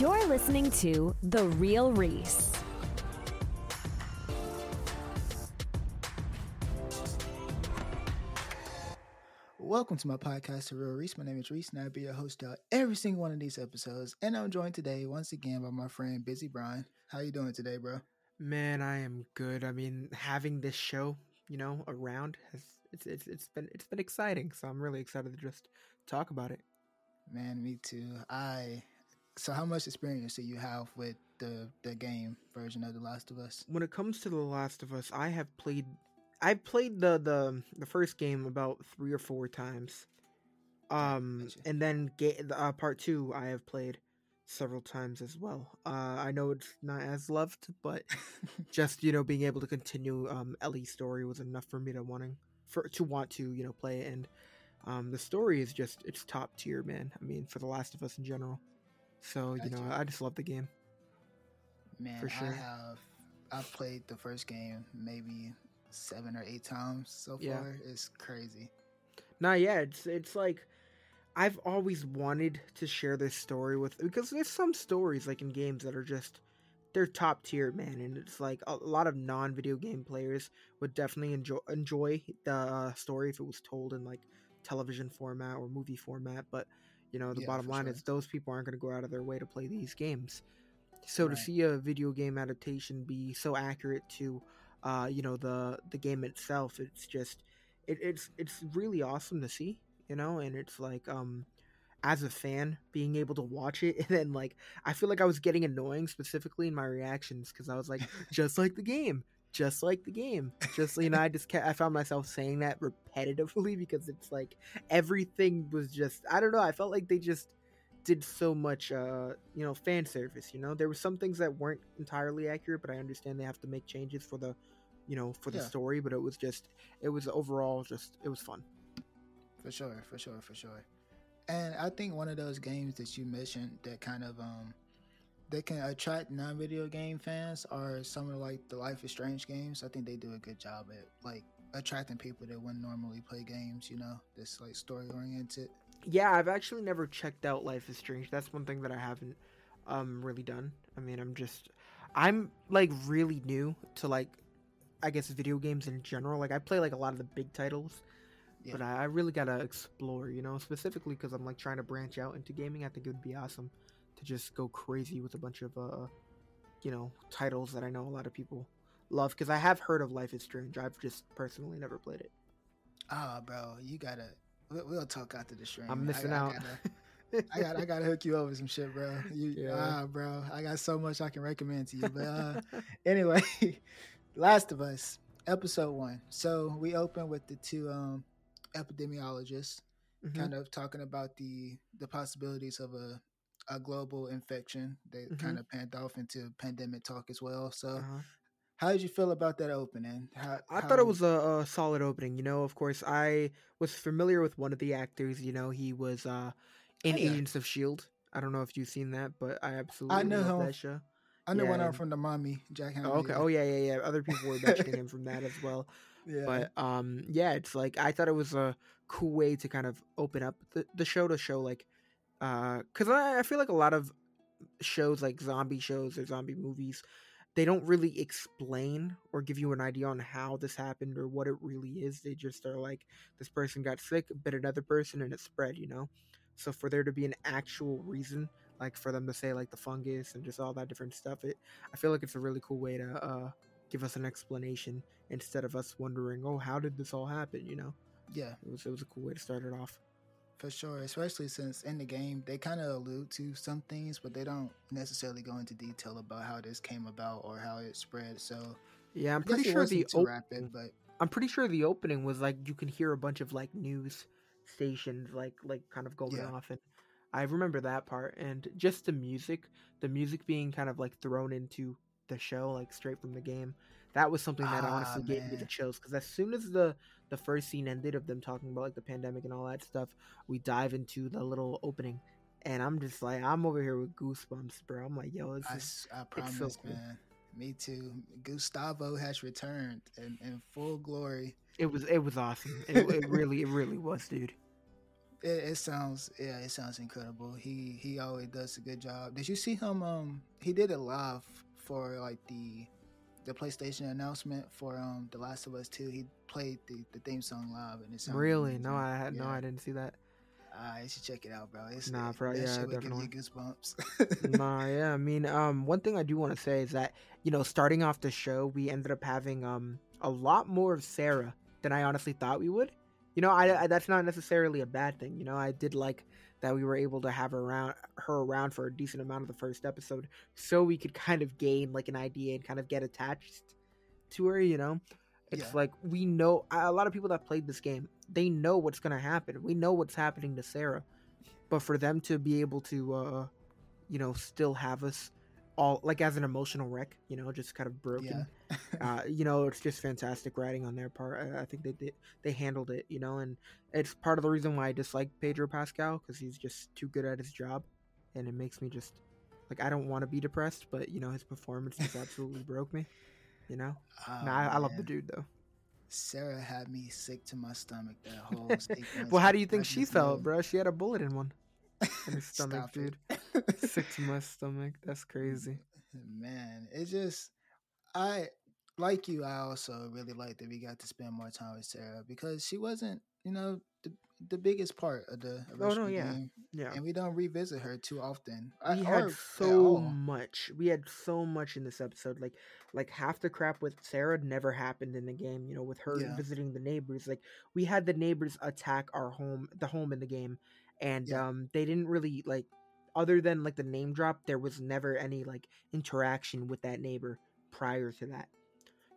You're listening to The Real Reese. Welcome to my podcast, The Real Reese. My name is Reese, and I'll be your host of every single one of these episodes. And I'm joined today once again by my friend Bizzybron. How you doing today, bro? Man, I am good. I mean, having this show, you know, around has it's it's it's been it's been exciting. So I'm really excited to just talk about it. Man, me too. I so how much experience do you have with the the game version of The Last of Us? When it comes to The Last of Us, I have played I've played the the the first game about 3 or 4 times. Um Gotcha. and then ga- uh, part 2 I have played several times as well. Uh I know it's not as loved, but just you know being able to continue um Ellie's story was enough for me to wanting for to want to you know play it and um the story is just it's top tier man i mean for the last of us in general so you know i just love the game Man, For sure. I have I've played the first game maybe seven or eight times so far. Yeah. It's crazy. nah yeah it's it's like i've always wanted to share this story with because there's some stories like in games that are just they're top tier man and it's like a, a lot of non-video game players would definitely enjoy enjoy the uh, story if it was told in like television format or movie format but you know the Yeah, bottom line sure. is those people aren't going to go out of their way to play these games so Right. to see a video game adaptation be so accurate to uh you know the the game itself it's just it, it's it's really awesome to see you know and it's like um as a fan being able to watch it and then like i feel like i was getting annoying specifically in my reactions because i was like just like the game just like the game just you know i just kept, i found myself saying that repetitively because it's like everything was just i don't know i felt like they just did so much uh you know fan service you know there were some things that weren't entirely accurate but i understand they have to make changes for the you know for the Yeah. story but it was just it was overall just it was fun For sure, for sure, for sure. And I think one of those games that you mentioned that kind of um that can attract non-video game fans are some of like the Life is Strange games. I think they do a good job at like attracting people that wouldn't normally play games. You know, that's like story oriented. yeah i've actually never checked out life is strange that's one thing that i haven't um really done i mean i'm just i'm like really new to like i guess video games in general like i play like a lot of the big titles Yeah. but I, I really gotta explore you know specifically because i'm like trying to branch out into gaming i think it would be awesome to just go crazy with a bunch of uh you know titles that i know a lot of people love because i have heard of life is strange i've just personally never played it Ah, bro, you gotta. we- We'll talk after the stream. i'm missing I out gotta- I got I gotta hook you up with some shit, bro. You Yeah. ah, bro. I got so much I can recommend to you. But uh anyway, Last of Us, episode one. So we open with the two um epidemiologists Mhm. kind of talking about the the possibilities of a a global infection that Mhm. kind of panned off into pandemic talk as well. So Uh-huh. how did you feel about that opening? How, I how- thought it was a, a solid opening. You know, of course, I was familiar with one of the actors. You know, he was uh, in Oh, yeah. Agents of Shield. I don't know if you've seen that, but I absolutely know love him. that show. I know yeah, one out from the Mummy, Jack Henry. Oh, okay. Oh yeah, yeah, yeah. Other people were mentioning him from that as well. yeah. But um, yeah, it's like I thought it was a cool way to kind of open up the, the show to show like, uh, because I, I feel like a lot of shows like zombie shows or zombie movies, they don't really explain or give you an idea on how this happened or what it really is. They just are like, this person got sick, bit another person, and it spread. You know, so for there to be an actual reason. Like for them to say like the fungus and just all that different stuff, it I feel like it's a really cool way to uh, give us an explanation instead of us wondering, oh, how did this all happen? You know, yeah. it was it was a cool way to start it off. For sure, especially since in the game they kind of allude to some things, but they don't necessarily go into detail about how this came about or how it spread. So Yeah, I'm pretty sure the op- rapid, but I'm pretty sure the opening was like you can hear a bunch of like news stations like like kind of going Yeah. off and I remember that part and just the music, the music being kind of like thrown into the show like straight from the game. That was something that Ah, honestly gave me the chills because as soon as the the first scene ended of them talking about like the pandemic and all that stuff, we dive into the little opening, and I'm just like I'm over here with goosebumps, bro. I'm like, yo, this I, is I it's so promise, cool. man. Me too. Gustavo has returned in, in full glory. it was it was awesome. It, it really it really was, dude. It, it sounds yeah, it sounds incredible. He he always does a good job. Did you see him? Um, he did it live for like the the PlayStation announcement for um The Last of Us Two. He played the, the theme song live, and it sounded Really? amazing. No, I had no, I didn't see that. Ah, you should check it out, bro. It's, Nah, bro, yeah, definitely. give you goosebumps. nah, yeah. I mean, um, one thing I do want to say is that you know, starting off the show, we ended up having um a lot more of Sarah than I honestly thought we would. You know, I, I that's not necessarily a bad thing. You know, I did like that we were able to have her around her around for a decent amount of the first episode, so we could kind of gain like an idea and kind of get attached to her. You know, it's Yeah. like we know a lot of people that played this game, they know what's gonna happen. We know what's happening to Sarah, but for them to be able to, uh, you know, still have us all like as an emotional wreck, you know, just kind of broken. yeah. uh, you know, it's just fantastic writing on their part. I, I think they did, they handled it, you know, and it's part of the reason why I dislike Pedro Pascal because he's just too good at his job, and it makes me just like I don't want to be depressed, but you know, his performance just absolutely broke me. You know, Oh, nah, I, I love the dude though. Sarah had me sick to my stomach that whole well, how do you think she felt, bro? She had a bullet in one in her stomach, dude. Sick to my stomach. That's crazy. Man, it just I like you. I also really like that we got to spend more time with Sarah because she wasn't, you know, the the biggest part of the Oh, no, yeah. game, Yeah. and we don't revisit her too often. We or had so much we had so much in this episode like like half the crap with sarah never happened in the game you know with her Yeah. visiting the neighbors like we had the neighbors attack our home the home in the game and Yeah. um they didn't really like other than like the name drop there was never any like interaction with that neighbor prior to that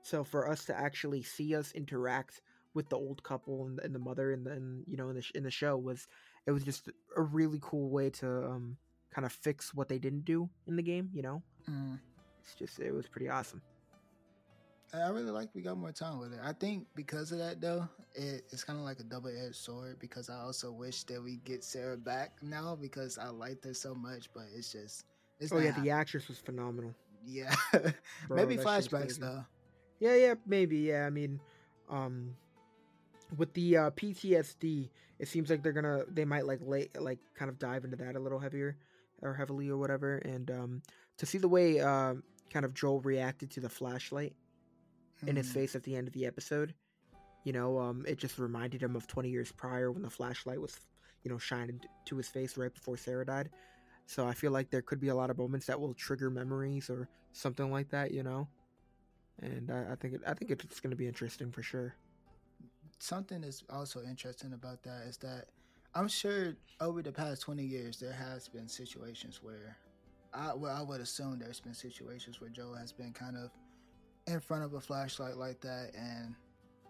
so for us to actually see us interact with the old couple and, and the mother and then you know in the, sh- in the show was it was just a really cool way to um kind of fix what they didn't do in the game you know Mm. it's just it was pretty awesome I really like we got more time with it. I think because of that though, it, it's kind of like a double edged sword because I also wish that we get Sarah back now because I liked her so much, but it's just it's oh yeah the actress was phenomenal yeah. Bro, Maybe that shit was flashbacks though. Yeah yeah maybe yeah i mean um with the uh ptsd it seems like they're gonna they might like lay like kind of dive into that a little heavier or heavily or whatever and um to see the way um kind of joel reacted to the flashlight in his Mm. face at the end of the episode. You know, um, it just reminded him of 20 years prior when the flashlight was, you know, shining to his face right before Sarah died. So I feel like there could be a lot of moments that will trigger memories or something like that, you know. And I, I think it, I think it's going to be interesting for sure. something that's also interesting about that is that I'm sure over the past 20 years there has been situations where I well I would assume there's been situations where Joel has been kind of in front of a flashlight like that and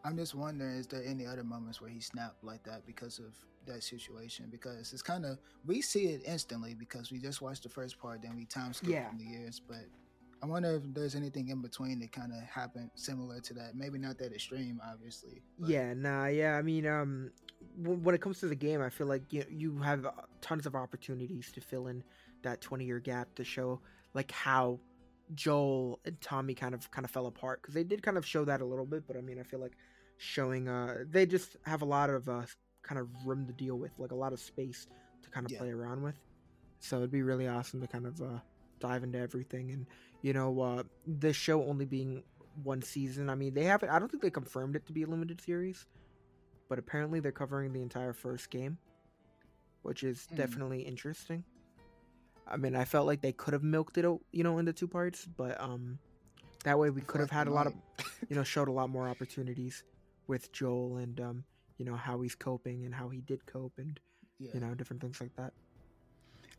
I'm just wondering is there any other moments where he snapped like that because of that situation because it's kind of we see it instantly because we just watched the first part then we time skip Yeah. from the years but I wonder if there's anything in between that kind of happened similar to that. Maybe not that extreme, obviously. but- Yeah, nah, yeah. I mean, um, w- when it comes to the game, I feel like you you have uh, tons of opportunities to fill in that twenty year gap to show like how Joel and Tommy kind of kind of fell apart because they did kind of show that a little bit. But I mean, I feel like showing uh they just have a lot of uh kind of room to deal with, like a lot of space to kind of Yeah. play around with. So it'd be really awesome to kind of uh dive into everything and you know uh this show only being one season. I mean, they haven't. I don't think they confirmed it to be a limited series, but apparently they're covering the entire first game, which is Hmm. definitely interesting. I mean, I felt like they could have milked it, out, you know, into two parts, but um, that way we could have had a lot of, you know, showed a lot more opportunities with Joel and um, you know, how he's coping and how he did cope and yeah. you know, different things like that.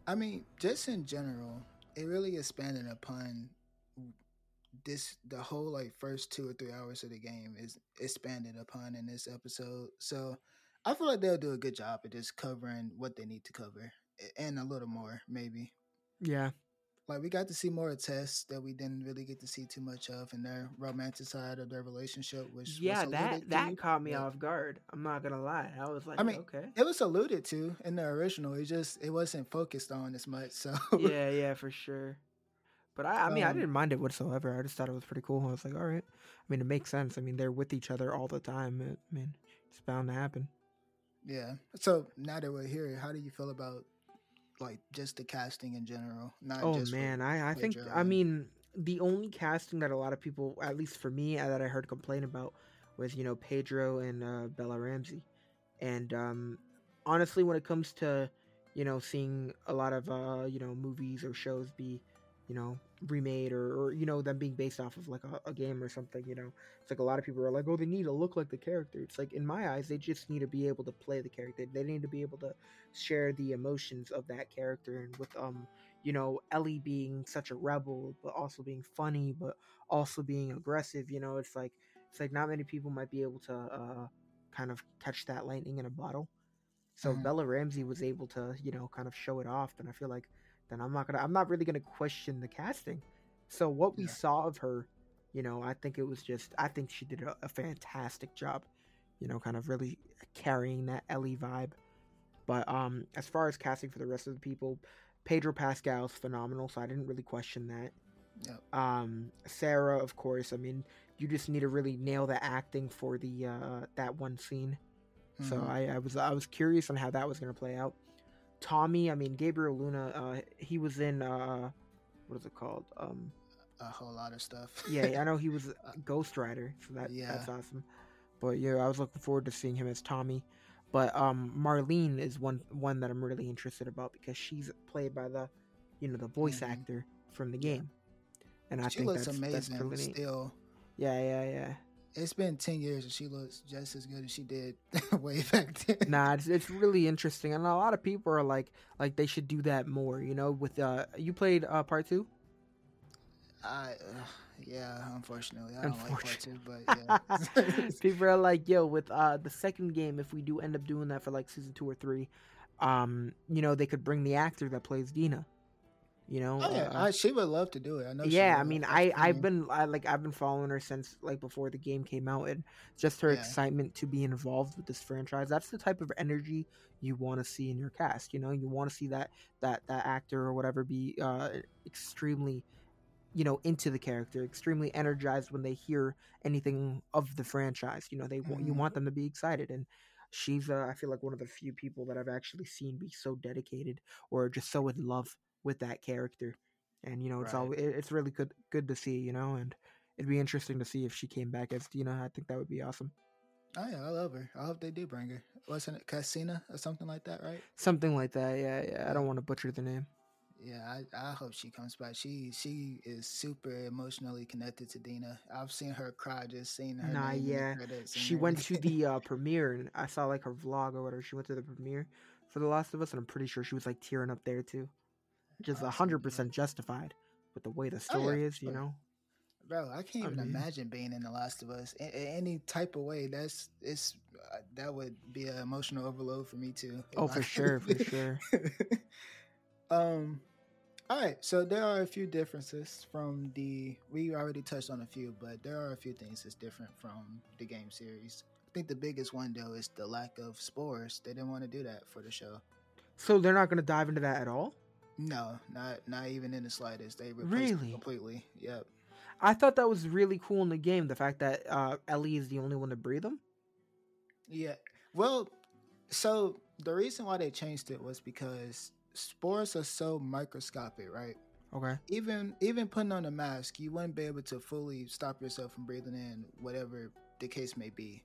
I mean, just in general, it really is expanded upon this. The whole like first two or three hours of the game is expanded upon in this episode. So I feel like they'll do a good job at just covering what they need to cover and a little more, maybe. Yeah, Like we got to see more of Tess that we didn't really get to see too much of, and their romantic side of their relationship, which yeah, was that that to, caught me but- off guard. I'm not gonna lie. I was like, I mean, okay, It was alluded to in the original. It just it wasn't focused on as much. So yeah, yeah, for sure. But I, I mean, I Um, didn't mind it whatsoever. I just thought it was pretty cool. I was like, all right. I mean, it makes sense. I mean, they're with each other all the time. I mean, it's bound to happen. Yeah. So now that we're here, how do you feel about like just the casting in general? Not Oh man, I I think I mean the only casting that a lot of people, at least for me, uh, that I heard complain about was you know Pedro and uh, Bella Ramsey, and um, honestly, when it comes to you know seeing a lot of uh, you know movies or shows be you know remade or, or you know them being based off of like a, a game or something, you know, it's like a lot of people are like, oh, they need to look like the character. It's like in my eyes, they just need to be able to play the character. They need to be able to share the emotions of that character and with um you know Ellie being such a rebel but also being funny but also being aggressive you know it's like it's like not many people might be able to uh kind of catch that lightning in a bottle so Mhm. Bella Ramsey was able to you know kind of show it off and I feel like then I'm not gonna I'm not really gonna question the casting so what we Yeah. saw of her you know I think it was just I think she did a, a fantastic job you know kind of really carrying that Ellie vibe but um, as far as casting for the rest of the people, Pedro Pascal's phenomenal, so I didn't really question that. Yep. Um, Sarah, of course. I mean, you just need to really nail the acting for the uh, that one scene. So Mhm. I, I was I was curious on how that was gonna play out. Tommy, I mean Gabriel Luna, uh, he was in uh, what is it called? Um, a whole lot of stuff. yeah, I know he was a Ghost Rider, so that Yeah. that's awesome. But yeah, I was looking forward to seeing him as Tommy. But um, Marlene is one one that I'm really interested about because she's played by the, you know, the voice Mhm. actor from the game, and I she think looks that's that's amazing neat. still. Yeah, yeah, yeah. It's been ten years and she looks just as good as she did way back then. Nah, it's, it's really interesting, and a lot of people are like like they should do that more. You know, with uh, you played uh part two. I, uh, yeah, unfortunately, I don't like part two, but yeah. People are like, yo, with uh the second game, if we do end up doing that for like season two or three, um, you know, they could bring the actor that plays Dina. You know, oh yeah, uh, I, she would love to do it. I know. she yeah. I mean, I I've been I, like I've been following her since like before the game came out, and just her Yeah. excitement to be involved with this franchise. That's the type of energy you want to see in your cast. You know, you want to see that that that actor or whatever be uh extremely you know into the character extremely energized when they hear anything of the franchise you know they want you Mhm. want them to be excited and she's uh, i feel like one of the few people that i've actually seen be so dedicated or just so in love with that character and you know it's all Right. it, it's really good good to see you know and it'd be interesting to see if she came back as dina i think that would be awesome Oh yeah, I love her. I hope they do bring her. Wasn't it Cassina or something like that, right? something like that yeah yeah i don't want to butcher the name Yeah, I, I hope she comes back. She she is super emotionally connected to Dina. I've seen her cry just seeing her. Nah, name in the yeah. she went to the uh, premiere and I saw like her vlog or whatever. She went to the premiere for The Last of Us, and I'm pretty sure she was like tearing up there too, Awesome, a hundred percent justified with the way the Oh, yeah, story is. You know, Bro, I can't I even mean- imagine being in The Last of Us in, in any type of way. That's it's uh, that would be an emotional overload for me too. oh I- for sure, for sure. um, all right. So there are a few differences from the. We already touched on a few, but there are a few things that's different from the game series. I think the biggest one though is the lack of spores. They didn't want to do that for the show. So they're not gonna dive into that at all. No, not not even in the slightest. They replaced Really? it completely. Yep. I thought that was really cool in the game. The fact that uh, Ellie is the only one to breathe them. Yeah. Well, so the reason why they changed it was because spores are so microscopic, right? Okay. Even even putting on a mask, you wouldn't be able to fully stop yourself from breathing in whatever the case may be.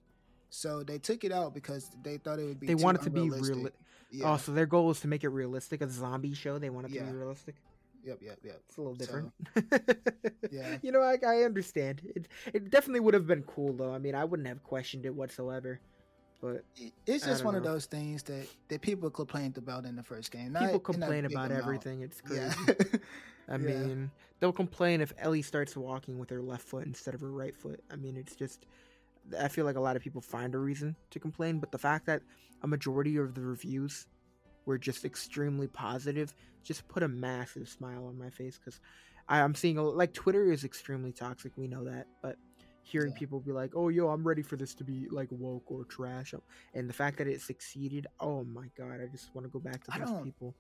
So they took it out because they thought it would be. They too want it to be real. Oh, yeah. Oh, so their goal is to make it realistic. A zombie show. They want it to be realistic. Yep. Yep. Yep. It's a little So, different. yeah. You know, I, I understand. It it definitely would have been cool though. I mean, I wouldn't have questioned it whatsoever. But It- It's just one of those things that that people complained about in the first game. Not people complain about everything. It's crazy. Yeah. I Yeah. mean, they'll complain if Ellie starts walking with her left foot instead of her right foot. I mean, it's just. I feel like a lot of people find a reason to complain, but the fact that a majority of the reviews were just extremely positive just put a massive smile on my face because I'm seeing a, like Twitter is extremely toxic. We know that, but hearing Yeah. people be like, "Oh, yo, I'm ready for this to be like woke or trash," um, and the fact that it succeeded, oh my god, I just want to go back to those people.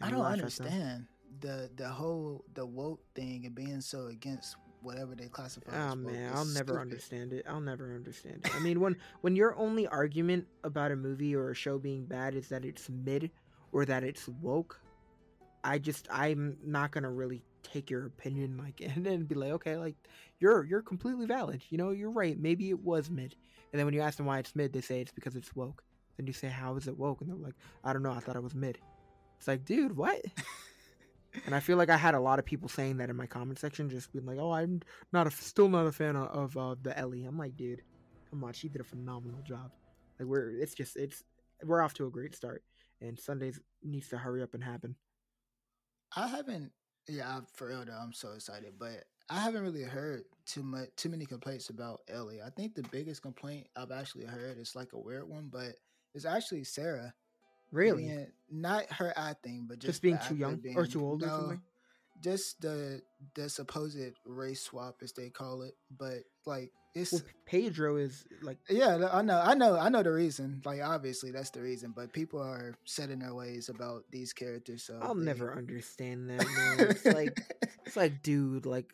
I don't laugh at them. understand the the whole the woke thing and being so against whatever they classify. Oh man, I'll never stupid. understand it. I'll never understand it. I mean, when when your only argument about a movie or a show being bad is that it's mid or that it's woke, I just I'm not gonna really take your opinion like and then be like, okay, like you're you're completely valid. You know, you're right. Maybe it was mid. And then when you ask them why it's mid, they say it's because it's woke. Then you say, how is it woke? And they're like, I don't know. I thought it was mid. It's like, dude, what? and I feel like I had a lot of people saying that in my comment section, just being like, "Oh, I'm not a still not a fan of, of uh, the Ellie." I'm like, dude, come on, she did a phenomenal job. Like we're it's just it's we're off to a great start, and Sundays needs to hurry up and happen. I haven't. Yeah, for real though, I'm so excited, but I haven't really heard too much, too many complaints about Ellie. I think the biggest complaint I've actually heard is like a weird one, but it's actually Sarah. Really, being- not her acting, but just, just being too young or too old or no, something. Just the the supposed race swap, as they call it, but like it's Well, Pedro is like yeah, I know, I know, I know the reason. Like obviously that's the reason, but people are set in their ways about these characters. So I'll they- never understand that. Man. It's like it's like, dude, like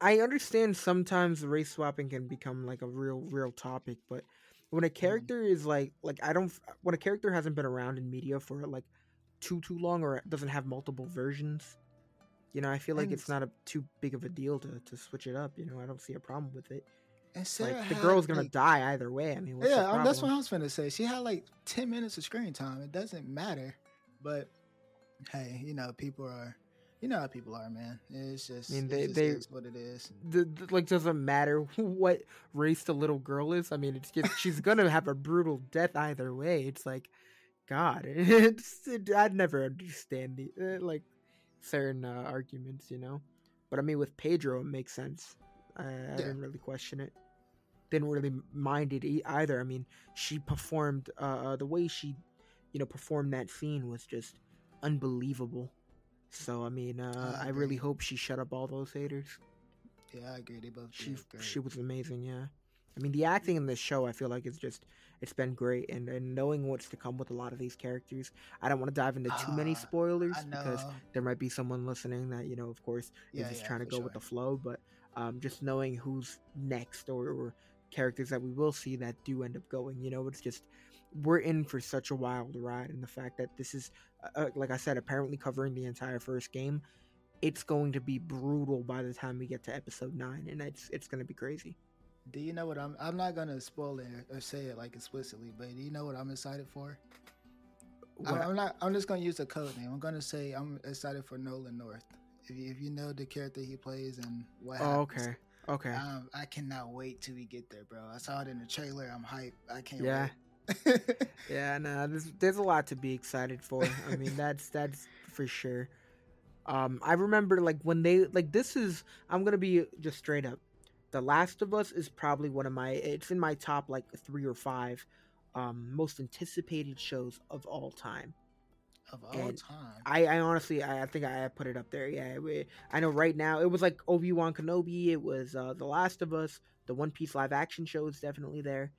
I understand sometimes race swapping can become like a real, real topic, but when a Mm-hmm. character is like, like I don't, when a character hasn't been around in media for like too, too long, or doesn't have multiple versions, you know, I feel like And- it's not a too big of a deal to to switch it up. You know, I don't see a problem with it. Like the girl's gonna like- die either way. I mean, what's yeah, um, that's what? I was gonna say. She had like ten minutes of screen time. It doesn't matter, but hey, you know, people are, you know how people are, man. It's just, I mean, they- just they- is what it is. the, the- like doesn't matter what race the little girl is. I mean, it's just she's gonna have a brutal death either way. It's like, God, it's it, I'd never understand the uh, like certain uh, arguments, you know. But I mean, with Pedro, it makes sense. I, I didn't really question it. Didn't really mind it either. I mean, she performed uh, uh, the way she, you know, performed that scene was just unbelievable. So I mean, uh, I I really hope she shut up all those haters. Yeah, I agree. They both She she was amazing, yeah. I mean, the acting in this show, I feel like it's just it's been great, and and knowing what's to come with a lot of these characters, I don't want to dive into too many Ah, spoilers because there might be someone listening that you know, of course, Yeah, is just yeah, trying to go with the flow. But um, just knowing who's next or, or characters that we will see that do end up going, you know, it's just we're in for such a wild ride, and the fact that this is, uh, uh, like I said, apparently covering the entire first game. It's going to be brutal by the time we get to episode nine, and it's it's going to be crazy. Do you know what I'm? I'm not gonna spoil it or say it like explicitly, but do you know what I'm excited for? I'm, What- I'm not. I'm just gonna use a code name. I'm gonna say I'm excited for Nolan North. If you, if you know the character he plays and what Oh, happens, okay. Okay. um, I cannot wait till we get there, bro. I saw it in the trailer. I'm hyped. I can't Yeah. wait. Yeah, no, there's there's a lot to be excited for. I mean, that's that's for sure. Um, I remember like when they like this is I'm gonna be just straight up. The Last of Us is probably one of my it's in my top like three or five um most anticipated shows of all time. of all And time. I, I honestly, I, I think I put it up there. Yeah, we- I know right now it was like Obi Wan Kenobi. It was uh, The Last of Us. The One Piece live action show is definitely there.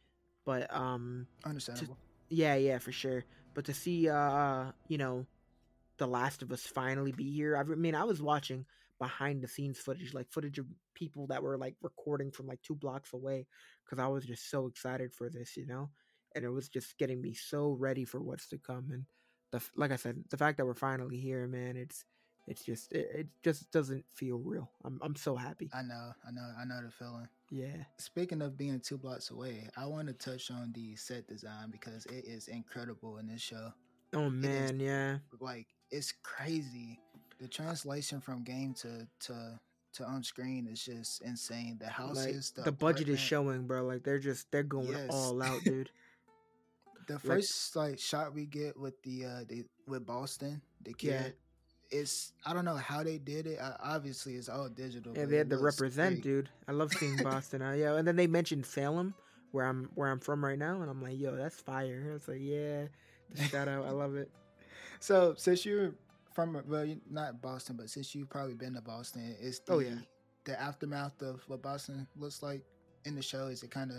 But um, Understandable. yeah, yeah, for sure. But to see, uh, you know, The Last of Us finally be here. I mean, I was watching behind the scenes footage, like footage of people that were like recording from like two blocks away, because I was just so excited for this, you know. And it was just getting me so ready for what's to come. And the like I said, the fact that we're finally here, man, it's it's just it, it just doesn't feel real. I'm I'm so happy. I know. I know. I know the feeling. Yeah. Speaking of being two blocks away, I want to touch on the set design because it is incredible in this show. Oh is- man, yeah. Like it's crazy. The translation from game to to to on screen is just insane. The Like houses, the, the, budget is showing, bro. Like they're just they're going Yes. all out, dude. The first like shot we get with the uh the, with Boston, the Yeah. kid, it's I don't know how they did it. Uh, obviously, it's all digital. Yeah, they had to represent, big. dude. I love seeing Boston. Uh, yeah, and then they mentioned Salem, where I'm where I'm from right now, and I'm like, yo, that's fire. It's like, yeah, the shout out. I love it. So since you're from well, you're not Boston, but since you've probably been to Boston, it's the Oh, yeah. the aftermath of what Boston looks like in the show? Is it kind of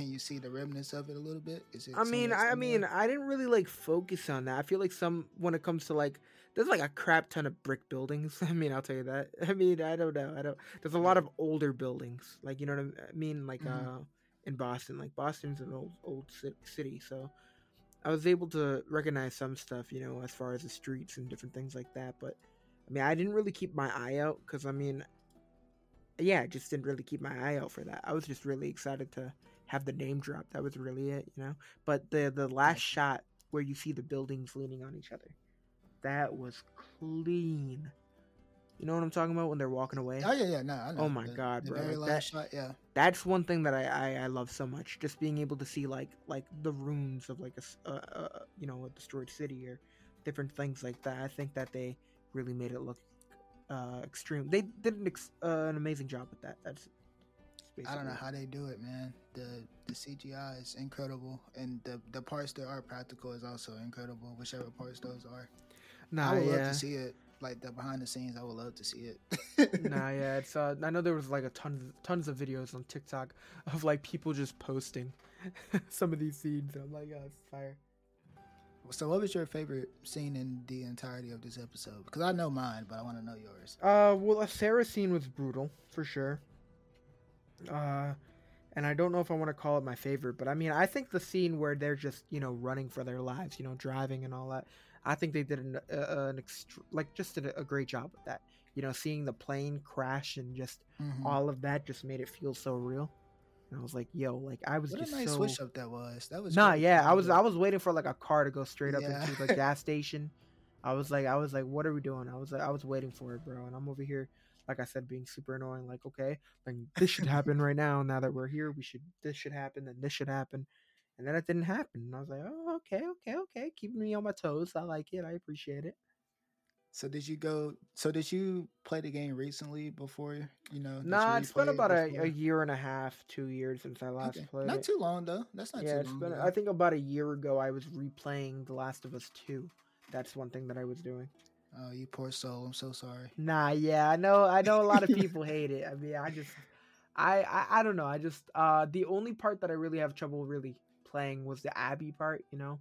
can you see the remnants of it a little bit? Is it? I mean, I mean. I didn't really like focus on that. I feel like some when it comes to like there's like a crap ton of brick buildings. I mean, I'll tell you that. I mean, I don't know. I don't. There's a lot of older buildings, like you know what I mean, like Mhm. uh, in Boston. Like Boston's an old old city, so I was able to recognize some stuff, you know, as far as the streets and different things like that. But I mean, I didn't really keep my eye out because I mean, yeah, I just didn't really keep my eye out for that. I was just really excited to have the name drop. That was really it, you know. But the the last shot where you see the buildings leaning on each other, that was clean. You know what I'm talking about when they're walking away? Oh yeah, yeah, no, I know. Oh my The- God, the bro, very like last that- shot, yeah. That's one thing that I, I I love so much. Just being able to see like like the ruins of like a, uh, uh, you know a destroyed city or different things like that. I think that they really made it look uh extreme. They did an, ex- uh, an amazing job with that. That's I don't know how they do it, man. The the CGI is incredible, and the the parts that are practical is also incredible. Whichever parts those are, Nah, I would yeah. love to see it. Like the behind the scenes, I would love to see it. nah, yeah, it's uh, I know there was like a ton, tons of videos on TikTok of like people just posting some of these scenes. I'm like, oh, it's fire. So, what was your favorite scene in the entirety of this episode? Because I know mine, but I want to know yours. Uh, well, a Sarah scene was brutal for sure. Uh, and I don't know if I want to call it my favorite, but I mean, I think the scene where they're just you know running for their lives, you know, driving and all that. I think they did an uh, an extra, like just did a great job with that. You know, seeing the plane crash and just Mhm. all of that just made it feel so real. And I was like, yo, like I was What just a nice so. switch up that was. That was Nah, great. yeah, I was I was waiting for like a car to go straight up Yeah. into the gas station. I was like I was like, what are we doing? I was like I was waiting for it, bro, and I'm over here, like I said, being super annoying. Like, okay, like this should happen right now. Now that we're here, we should this should happen, then this should happen, and then it didn't happen. And I was like, oh, okay, okay, okay, keeping me on my toes. I like it. I appreciate it. So did you go? So did you play the game recently before? You know, you Nah, it's been it about a, a year and a half, two years since I last Okay. played Not too long though. That's not yeah, too it's long. been. I think about a year ago, I was replaying The Last of Us Two. That's one thing that I was doing. Oh, you poor soul. I'm so sorry. Nah, yeah, I know. I know a lot of people hate it. I mean, I just, I, I, I don't know. I just, uh, the only part that I really have trouble really playing was the Abby part, you know.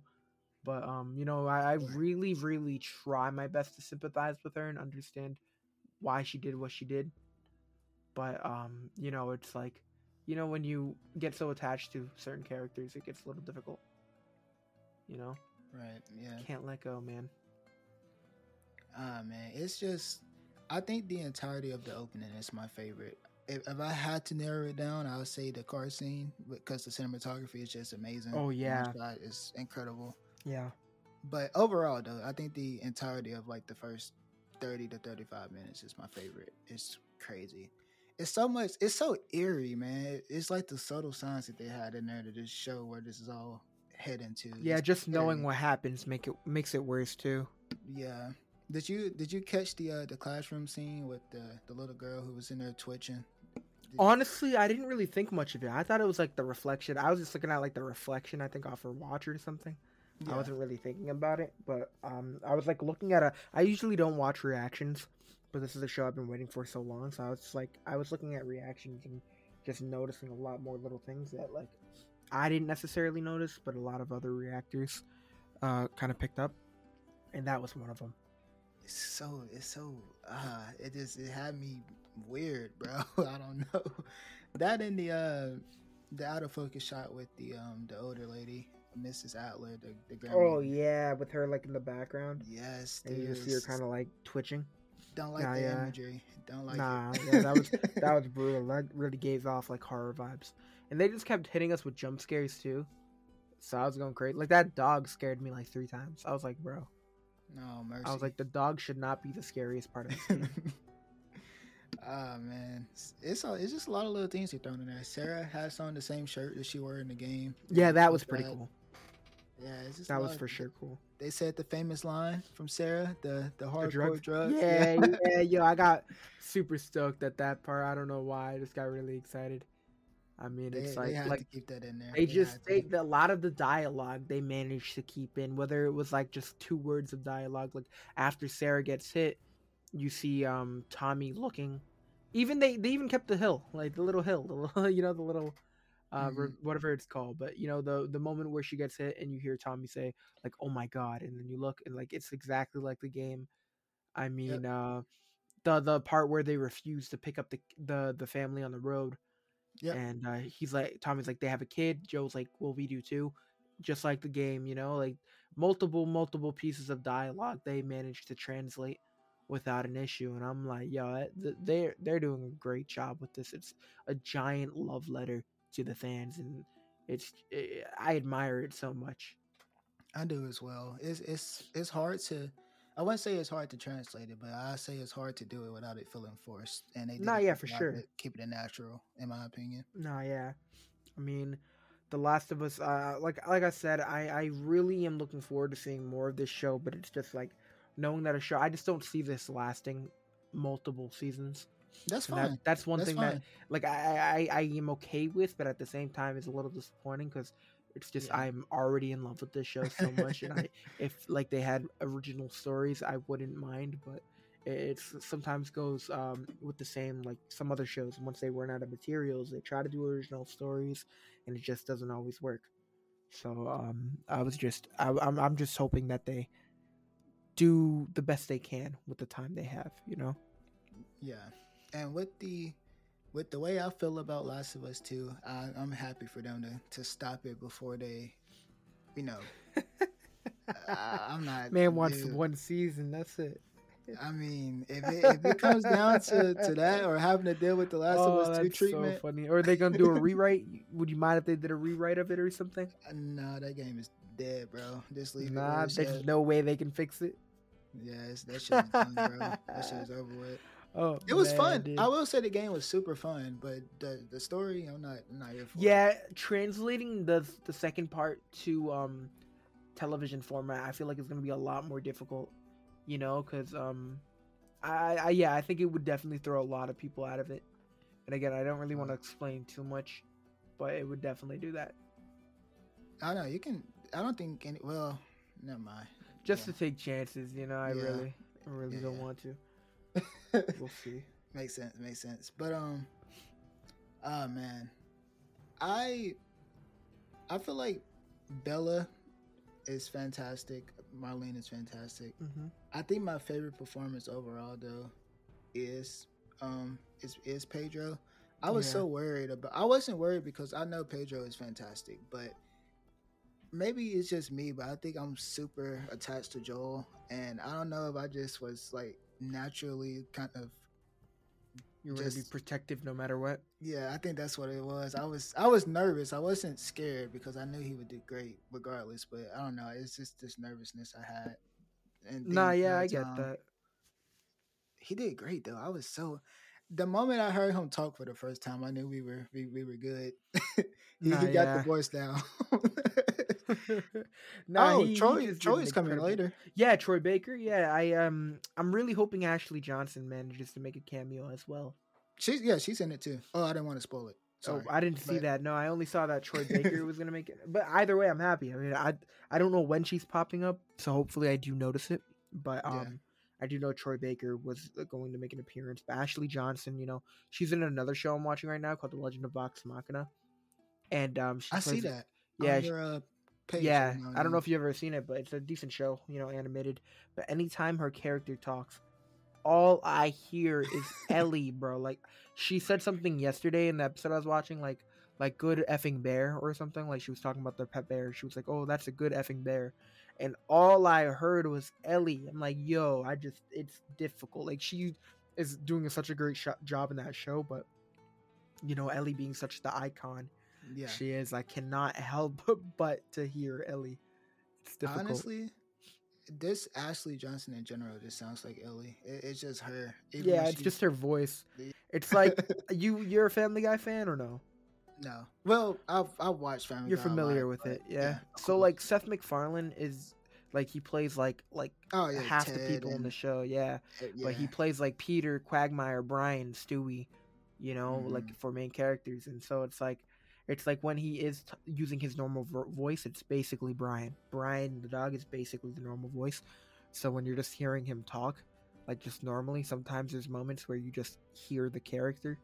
But um, you know, I, I really, really try my best to sympathize with her and understand why she did what she did. But um, you know, it's like, you know, when you get so attached to certain characters, it gets a little difficult. You know, Right. Yeah. can't let go, man. Ah man, it's just. I think the entirety of the opening is my favorite. If, if I had to narrow it down, I would say the car scene because the cinematography is just amazing. Oh yeah. is incredible. Yeah. But overall, though, I think the entirety of like the first thirty to thirty-five minutes is my favorite. It's crazy. It's so much. It's so eerie, man. It's like the subtle signs that they had in there to just show where this is all heading to. Yeah, It's just knowing what happens make it makes it worse too. Yeah. Did you did you catch the uh, the classroom scene with the the little girl who was in there twitching? Did- Honestly, I didn't really think much of it. I thought it was like the reflection. I was just looking at like the reflection. I think off her watch or something. I wasn't really thinking about it, but um, I was like looking at a. I usually don't watch reactions, but this is a show I've been waiting for so long. So I was just like, I was looking at reactions and just noticing a lot more little things that like I didn't necessarily notice, but a lot of other reactors uh kind of picked up, and that was one of them. So it's so uh it just it had me weird, bro. I don't know. That in the uh the out of focus shot with the um the older lady, Mrs. Adler the the grandma. Oh yeah, with her like in the background, Yes, and you just see her kind of like twitching. don't like Nah, the yeah. imagery. Don't like nah, it. yeah, that was that was brutal. That really gave off like horror vibes, and they just kept hitting us with jump scares too. So I was going crazy. Like that dog scared me like three times. I was like, bro. No mercy. I was like, the dog should not be the scariest part of this game. Ah man, it's it's, a, it's just a lot of little things you're throwing in there. Sarah has on the same shirt that she wore in the game. yeah, that was pretty that. cool. Yeah, it's just That was of- for sure cool. They said the famous line from Sarah, the the hardcore drugs? drugs. Yeah, yeah, yo, I got super stoked at that part. I don't know why. I just got really excited. I mean, They, it's they like like to keep that in there. they just had they a lot of the dialogue they managed to keep in whether it was like just two words of dialogue like after sarah gets hit you see um tommy looking even they they even kept the hill like the little hill the little, you know the little uh, re- Mhm. whatever it's called. But you know, the the moment where she gets hit and you hear Tommy say like, "Oh my god," and then you look and like it's exactly like the game. I mean, uh, the the part where they refuse to pick up the the the family on the road, Yep. and uh, he's like, Tommy's like, they have a kid. Joel's like, well, we do too, just like the game. You know, like multiple multiple pieces of dialogue they managed to translate without an issue and i'm like yo they're they're doing a great job with this it's a giant love letter to the fans and it's eh, i admire it so much I do as well. It's it's it's hard to. I wouldn't say it's hard to translate it, but I say it's hard to do it without it feeling forced. And they did Nah, yeah, for sure. at Keeping it natural, in my opinion. no yeah i mean the last of us uh like like i said i i really am looking forward to seeing more of this show but it's just like knowing that a show i just don't see this lasting multiple seasons That's And fine. that, that's one That's thing fine. that like I, I I am okay with, but at the same time, it's a little disappointing because it's just Yeah. I'm already in love with this show so much, and I if like they had original stories, I wouldn't mind, but it sometimes goes um, with the same like some other shows. Once they run out of materials, they try to do original stories, and it just doesn't always work. So um, I was just I, I'm I'm just hoping that they do the best they can with the time they have, you know. Yeah, and with the with the way I feel about Last of Us Two, I, I'm happy for them to to stop it before they, you know. I, I'm not. Man wants dude, one season. That's it. I mean, if it, if it comes down to, to that or having to deal with the Last oh, of Us Two that's treatment, so funny. Or are they gonna do a rewrite? Would you mind if they did a rewrite of it or something? uh, nah, that game is dead, bro. Just leave it. Nah, there's at. no way they can fix it. Yeah, it's, that shit is done, bro. That shit is over with. Oh, It was man, fun. dude. I will say the game was super fun, but the the story, I'm not, I'm not here for. it. Yeah, translating the the second part to um television format, I feel like it's gonna be a lot more difficult. You know, because um, I, I yeah, I think it would definitely throw a lot of people out of it. And again, I don't really want to explain too much, but it would definitely do that I don't know you can. I don't think any. Well, never mind. just Yeah. to take chances. You know, I Yeah. really, I really Yeah, don't want to. We'll see. makes sense. Makes sense. But um, oh man, I I feel like Bella is fantastic. Marlene is fantastic. hmm I think my favorite performance overall though is um is is Pedro. I was Yeah. so worried about I wasn't worried because I know Pedro is fantastic, but maybe it's just me, but I think I'm super attached to Joel and I don't know if I just was like naturally kind of You're gonna be protective no matter what. yeah, I think that's what it was. I was I was nervous. I wasn't scared because I knew he would do great regardless, but I don't know, it's just this nervousness I had. And Nah, yeah, uh, I get that. he did great though. I was so the moment I heard him talk for the first time, I knew we were we, we were good. he, Nah, he got yeah. the voice down. nah, oh, he- he Troy Troy's coming later. Yeah, Troy Baker. Yeah, I um, I'm really hoping Ashley Johnson manages to make a cameo as well. She's yeah, she's in it too. Oh, I didn't want to spoil it. So Sorry. I didn't see but- that. No, I only saw that Troy Baker was gonna make it. But either way, I'm happy. I mean, I I don't know when she's popping up, so hopefully I do notice it. But Yeah. um, I do know Troy Baker was uh, going to make an appearance. But Ashley Johnson, you know, she's in another show I'm watching right now called The Legend of Vox Machina, and um, she I see that. Yeah, your, uh, yeah, now I don't know if you've ever seen it, but it's a decent show, you know, animated. But anytime her character talks, all I hear is Ellie, bro. Like she said something yesterday in the episode I was watching, like like good effing bear or something. Like she was talking about their pet bear. She was like, "Oh, that's a good effing bear," and all I heard was Ellie. I'm like, "Yo, I just it's difficult." Like she is doing such a great sh- job in that show, but you know, Ellie being such the icon yeah. she is. I cannot help but to hear Ellie. It's difficult. Honestly, this Ashley Johnson in general just sounds like Ellie. It, it's just her. Yeah, it's just her voice. It's like you. You're a Family Guy fan or no? No. Well, I've I've watched Family. You're Guy familiar lot, with it, yeah. of So course. like Seth MacFarlane is like he plays like like oh yeah, half the people in the show, yeah. uh, But he plays like Peter, Quagmire, Brian, Stewie, you know, Mhm. like for main characters, and so it's like. It's like when he is t- using his normal vo- voice, it's basically Brian. Brian, the dog, is basically the normal voice. So when you're just hearing him talk, like just normally, sometimes there's moments where you just hear the character,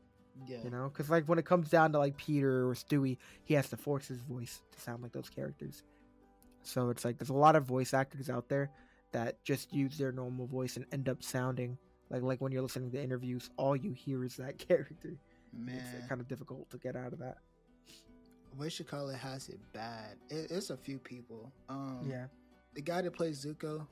Yeah. You know, because like when it comes down to like Peter or Stewie, he has to force his voice to sound like those characters. So it's like there's a lot of voice actors out there that just use their normal voice and end up sounding like like when you're listening to interviews, all you hear is that character. Man, It's kind of difficult to get out of that. call it has it bad. It, it's a few people. Um, Yeah. the guy that plays Zuko.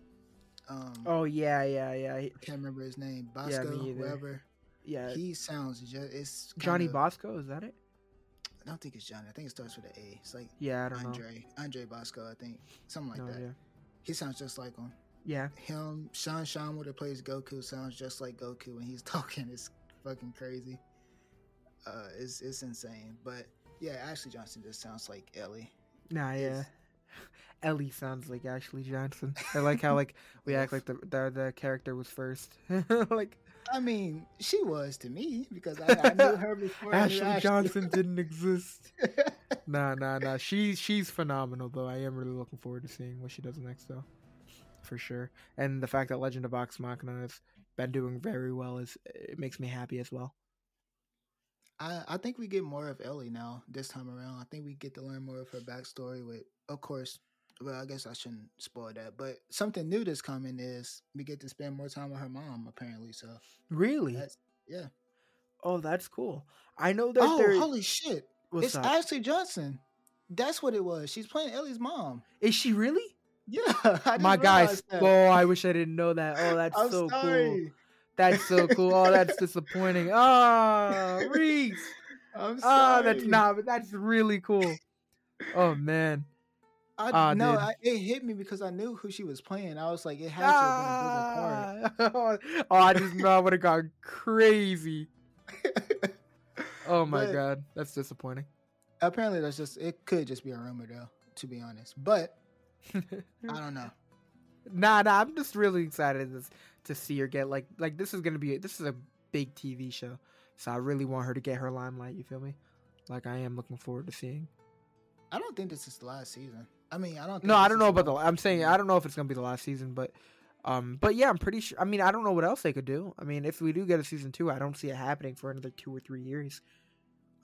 Um, Oh yeah, yeah, yeah, I can't remember his name. Yeah, Basco, either. whoever. Yeah. He sounds just. It's Johnny kinda- Basco, is that it? I don't think it's Johnny. I think it starts with an A. It's like Yeah, I don't know. Andre. Andre Basco, I think. Something like No that. idea. He sounds just like him. Yeah, Him, Sean Schemmel that plays Goku sounds just like Goku when he's talking. It's fucking crazy. Uh, it's it's insane. But yeah, Ashley Johnson just sounds like Ellie. nah, yeah. Ellie sounds like Ashley Johnson. I like how like we act like the the, the character was first. like I mean, she was to me because I, I knew her before. Ashley Johnson didn't exist. Nah, nah, nah. She she's phenomenal though. I am really looking forward to seeing what she does next though, for sure. And the fact that Legend of Vox Machina has been doing very well is it makes me happy as well. I, I think we get more of Ellie now this time around. I think we get to learn more of her backstory with, of course, well, I guess I shouldn't spoil that, but something new that's coming is we get to spend more time with her mom, apparently. So Really? yeah. oh, that's cool. I know that Oh, there. holy shit. what's it's up? Ashley Johnson. That's what it was. She's playing Ellie's mom. Is she really? Yeah. My guy. realize that. Oh, I wish I didn't know that. Oh, that's I'm so cool. That's so cool. Oh, that's disappointing. Ah, Reese. I'm sorry. Ah, that's nah, but that's really cool. Oh man. I, Ah, no. I, it hit me because I knew who she was playing. I was like, it had to have been a part. Ah. oh, I just know I would have gone crazy. Oh my But- god, that's disappointing. Apparently, that's just it. Could just be a rumor, though. To be honest, but I don't know. nah, nah, I'm just really excited to, to see her get like like this is gonna be this is a big TV show, so I really want her to get her limelight. You feel me? Like I am looking forward to seeing. I don't think this is the last season. I mean, I don't. Think No, I don't know about the. I'm saying. I don't know if it's gonna be the last season, but, um, but yeah, I'm pretty sure. I mean, I don't know what else they could do. I mean, if we do get a season two, I don't see it happening for another two or three years.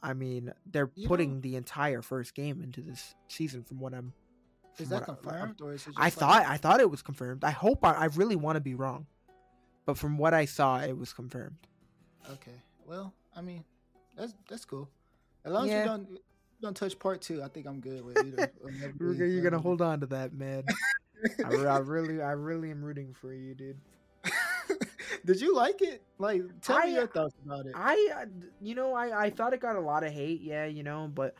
I mean, they're You putting know- the entire first game into this season, from what I'm. Is that what I- confirmed or is it? I like- thought I thought it was confirmed. I hope I, I really want to be wrong, but from what I saw, it was confirmed. Okay. Well, I mean, that's that's cool. As long as Yeah. you don't don't touch part two, I think I'm good with either. whatever You're, gonna- you're gonna whatever. hold on to that, man. I, I really, I really am rooting for you, dude. Did you like it? Like, tell I- me your thoughts about it. I, uh, you know, I, I thought it got a lot of hate, yeah, you know, but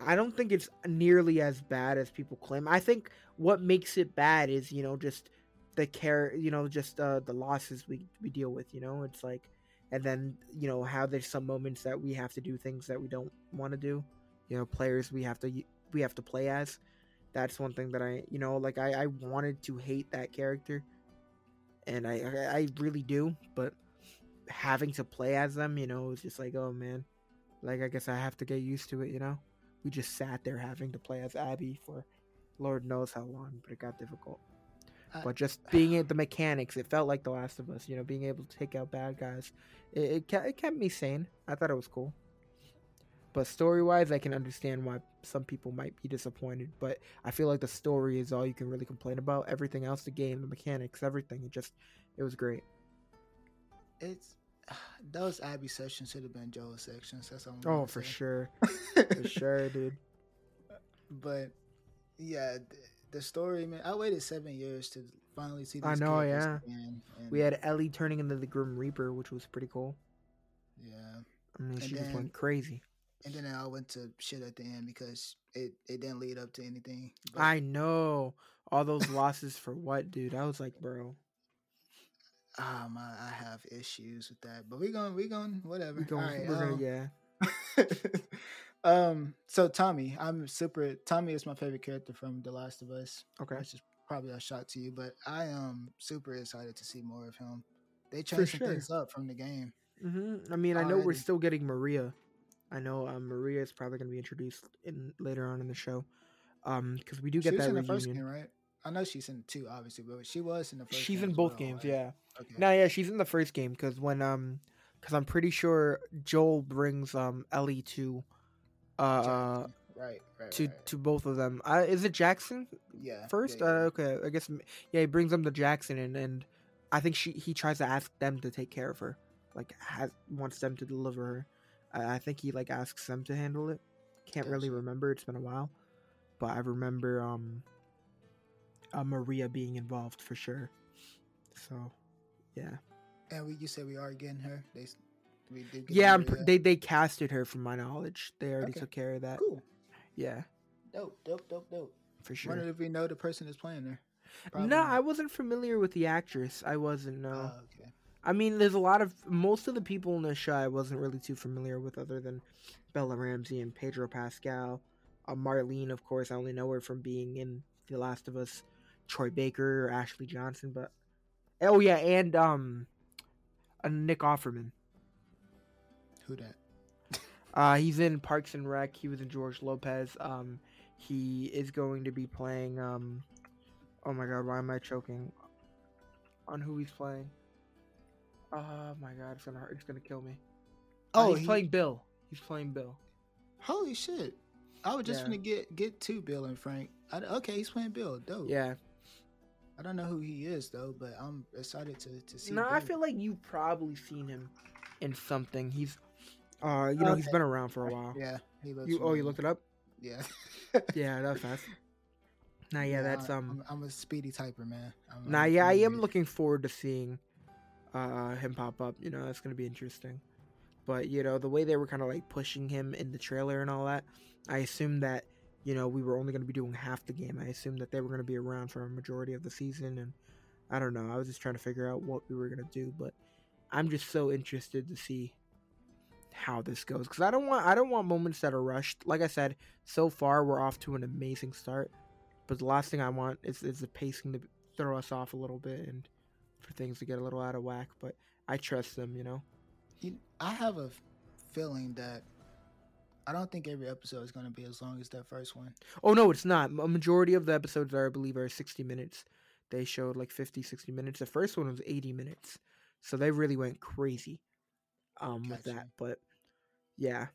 I don't think it's nearly as bad as people claim. I think what makes it bad is, you know, just the care, you know, just uh, the losses we, we deal with, you know, it's like, and then, you know, how there's some moments that we have to do things that we don't want to do, you know, players we have to, we have to play as. That's one thing that I, you know, like I, I wanted to hate that character and I, I, I really do, but having to play as them, you know, it's just like, oh man, like I guess I have to get used to it, you know. We just sat there having to play as Abby for Lord knows how long, but it got difficult. I- but just being at the mechanics, it felt like The Last of Us, you know, being able to take out bad guys. It it, it kept me sane. I thought it was cool. But story wise, I can understand why some people might be disappointed. But I feel like the story is all you can really complain about. Everything else, the game, the mechanics, everything, it just, it was great. It's those Abby sections should have been Joel's sections. That's all. I'm Oh, for say. sure. For sure, dude. But yeah, th- the story, man. I waited seven years to finally see. These I know, yeah. Again, We had Ellie turning into the Grim Reaper, which was pretty cool. yeah, I mean, And she just then- went crazy. And then I went to shit at the end because it it didn't lead up to anything. But I know. All those losses for what, dude? I was like, bro. um, I, I have issues with that. But we going we going whatever. We're going, All right, we're gonna, um, yeah. um. So Tommy, I'm super. Tommy is my favorite character from The Last of Us. Okay. Which is probably a shot to you, but I am super excited to see more of him. They changed sure. things up from the game. hmm I mean, I know we're still getting Maria. I know um, Maria is probably gonna be introduced in later on in the show. Um, because we do She get was that in the first game, reunion. right? I know she's in two, obviously, but she was in the first. She's in both well, games, right? yeah. Okay. No, yeah, she's in the first game because when um because I'm pretty sure Joel brings um Ellie to uh Jackson. right, right, to right. to both of them. Uh, is it Jackson yeah. first? yeah, yeah. Uh, okay, I guess yeah. He brings them to Jackson, and and I think she he tries to ask them to take care of her, like has wants them to deliver her. I, I think he like asks them to handle it. Can't really remember. It's been a while, but I remember um uh, Maria being involved for sure. So yeah, And we, you said we are getting her. They, we did. Yeah. They they casted her from my knowledge. They already Okay. took care of that. cool. Yeah, Dope, dope, dope, dope. for sure. Wonder if we know the person that's playing her. no, not. I wasn't familiar with the actress. I wasn't. No. Oh, okay. I mean, there's a lot of most of the people in the show I wasn't really too familiar with, other than Bella Ramsey and Pedro Pascal. Uh, Marlene, of course, I only know her from being in The Last of Us. Troy Baker or Ashley Johnson, but oh yeah, and um, uh, Nick Offerman. Who that? Uh, he's in Parks and Rec. He was in George Lopez. Um, he is going to be playing. Um, oh my God, why am I choking? On who he's playing? Oh my God, it's gonna hurt. It's gonna kill me. Oh, Oh, he's he- playing Bill. He's playing Bill. Holy shit! I was just Yeah. gonna get get to Bill and Frank. I, okay, he's playing Bill. Dope. Yeah. I don't know who he is though, but I'm excited to to see. Him. No, I feel like you've probably seen him in something. He's, uh, you know, he's been around for a while. Yeah, he looks. You oh, you looked it up? Yeah. Yeah, that's fast. Nah, yeah, that's um. I'm, I'm a speedy typer, man. I'm, Nah, I'm yeah, I am looking forward to seeing uh, him pop up. You know, that's gonna be interesting. But you know, the way they were kind of like pushing him in the trailer and all that, I assumed that you know we were only gonna be doing half the game. I assumed that they were gonna be around for a majority of the season, and I don't know. I was just trying to figure out what we were gonna do, but I'm just so interested to see how this goes because I don't want I don't want moments that are rushed. Like I said, so far we're off to an amazing start, but the last thing I want is is the pacing to throw us off a little bit and for things to get a little out of whack. But I trust them, you know. You- I have a feeling that I don't think every episode is going to be as long as that first one. Oh no, it's not. A majority of the episodes are, I believe, are 60 minutes. They showed like 50, 60 minutes. The first one was 80 minutes, so they really went crazy um with that. But yeah,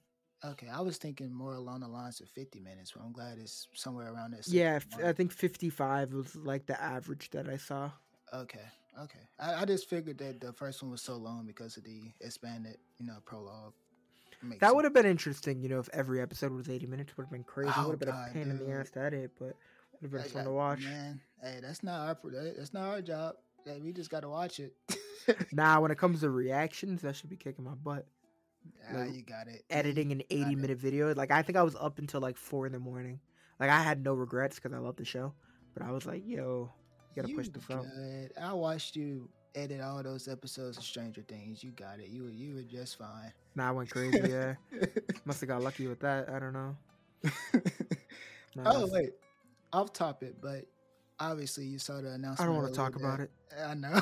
Okay, I was thinking more along the lines of 50 minutes, but I'm glad it's somewhere around that. yeah, 60 f- I think 55 was like the average that I saw. Okay, okay. I, I just figured that the first one was so long because of the expanded, you know, prologue. Makes That would have been interesting, you know, if every episode was 80 minutes. Would have been crazy. Oh, would have been God, a pain in the ass to edit, but would have been Hey, fun that- to watch. Man, hey, that's not our that's not our job. Hey, we just got to watch it. Nah, when it comes to reactions, that should be kicking my butt. ah, Like, you got it. editing an 80 it. minute video. Like I think I was up until like four in the morning. Like I had no regrets because I love the show, but I was like, yo, you gotta push this out. good. I watched you edit all those episodes of Stranger Things. You got it. You were you were just fine. Nah, I went crazy. Yeah, must have got lucky with that. I don't know. Nah, oh wait, off topic, but obviously you saw the announcement. I don't want to talk about it. I know.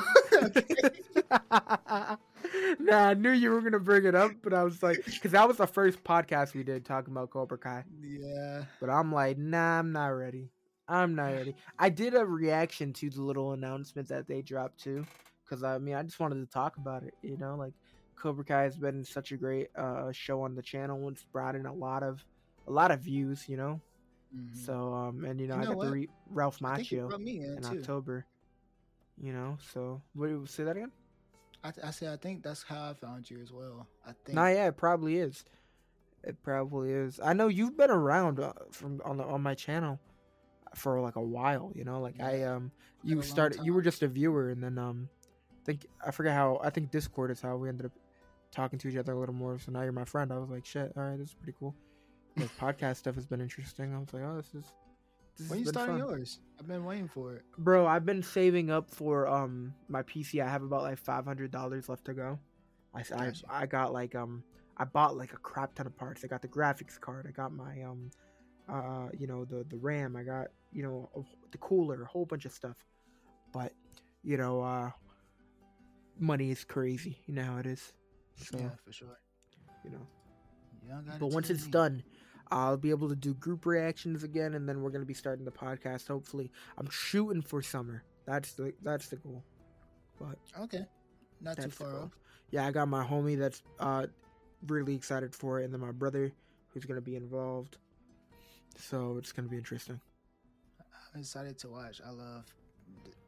nah, I knew you were gonna bring it up, but I was like, because that was the first podcast we did talking about Cobra Kai. yeah. But I'm like, nah, I'm not ready. I'm not ready. I did a reaction to the little announcement that they dropped too, because I mean, I just wanted to talk about it. You know, like Cobra Kai has been such a great uh, show on the channel. It's brought in a lot of a lot of views. You know, Mhm. so um, and you know, You I got to what? read Ralph I Macchio in in. October. You know, so what? do you- Say that again? I, I said I think that's how I found you as well. I think. Nah, yeah, it probably is. It probably is. I know you've been around uh, from on the on my channel for like a while. You know, like I um, you started. You were just a viewer, and then um, I think I forget how. I think Discord is how we ended up talking to each other a little more. So now you're my friend. I was like, shit. All right, this is pretty cool. The podcast stuff has been interesting. I was like, oh, this is. This When you starting yours? I've been waiting for it. Bro, I've been saving up for um my PC. I have about like five hundred dollars left to go. I, I. I got like um I bought like a crap ton of parts. I got the graphics card. I got my um uh you know the the RAM. I got you know a, the cooler, a whole bunch of stuff. But you know uh money is crazy. You know how it is. So Yeah, for sure. you know. You But once it's me. done, I'll be able to do group reactions again, and then we're gonna be starting the podcast. Hopefully, I'm shooting for summer. That's the that's the goal. But Okay. not too far off. Yeah, I got my homie that's uh really excited for it, and then my brother who's gonna be involved. So it's gonna be interesting. I'm excited to watch. I love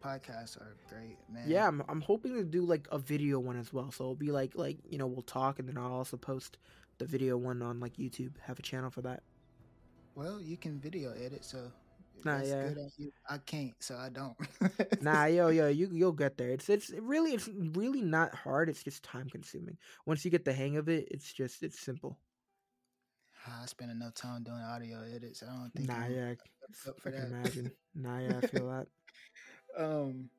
podcasts are great, man. Yeah, I'm, I'm hoping to do like a video one as well. So it'll be like like you know we'll talk, and then I'll also post the video one on like YouTube. Have a channel for that. Well, you can video edit, so Nah, yeah. good. I can't, so I don't. Nah, yo, yo, you you'll get there. It's it's really it's really not hard. It's just time consuming. Once you get the hang of it, it's just it's simple. I spend enough time doing audio edits. I don't think. Nah, I'm yeah, up for I can that. imagine. Nah, yeah, I feel that. Um,